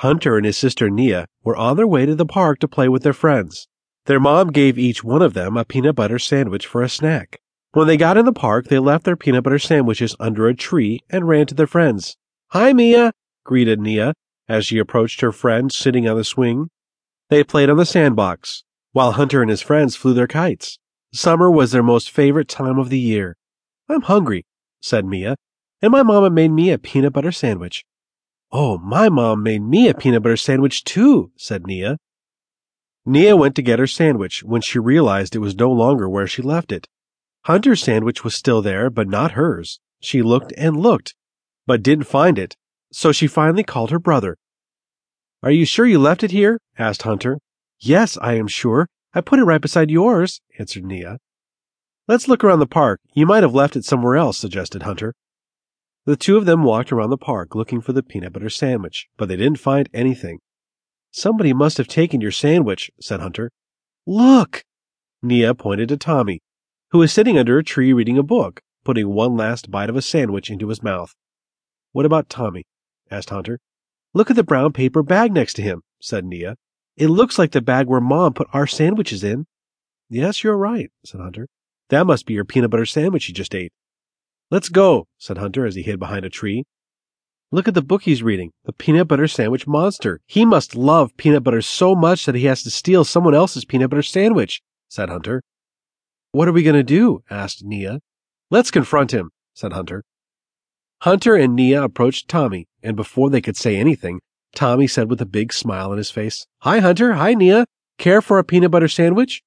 Hunter and his sister Nia were on their way to the park to play with their friends. Their mom gave each one of them a peanut butter sandwich for a snack. When they got in the park, they left their peanut butter sandwiches under a tree and ran to their friends. Hi, Mia, greeted Nia as she approached her friend sitting on the swing. They played on the sandbox, while Hunter and his friends flew their kites. Summer was their most favorite time of the year. I'm hungry, said Mia, and my mama made me a peanut butter sandwich. Oh, my mom made me a peanut butter sandwich too, said Nia. Nia went to get her sandwich when she realized it was no longer where she left it. Hunter's sandwich was still there, but not hers. She looked and looked, but didn't find it, so she finally called her brother. Are you sure you left it here? asked Hunter. Yes, I am sure. I put it right beside yours, answered Nia. Let's look around the park. You might have left it somewhere else, suggested Hunter. The two of them walked around the park looking for the peanut butter sandwich, but they didn't find anything. Somebody must have taken your sandwich, said Hunter. Look! Nia pointed to Tommy, who was sitting under a tree reading a book, putting one last bite of a sandwich into his mouth. What about Tommy? asked Hunter. Look at the brown paper bag next to him, said Nia. It looks like the bag where Mom put our sandwiches in. Yes, you're right, said Hunter. That must be your peanut butter sandwich you just ate. Let's go, said Hunter as he hid behind a tree. Look at the book he's reading, The Peanut Butter Sandwich Monster. He must love peanut butter so much that he has to steal someone else's peanut butter sandwich, said Hunter. What are we going to do? asked Nia. Let's confront him, said Hunter. Hunter and Nia approached Tommy, and before they could say anything, Tommy said with a big smile on his face, Hi, Hunter. Hi, Nia. Care for a peanut butter sandwich?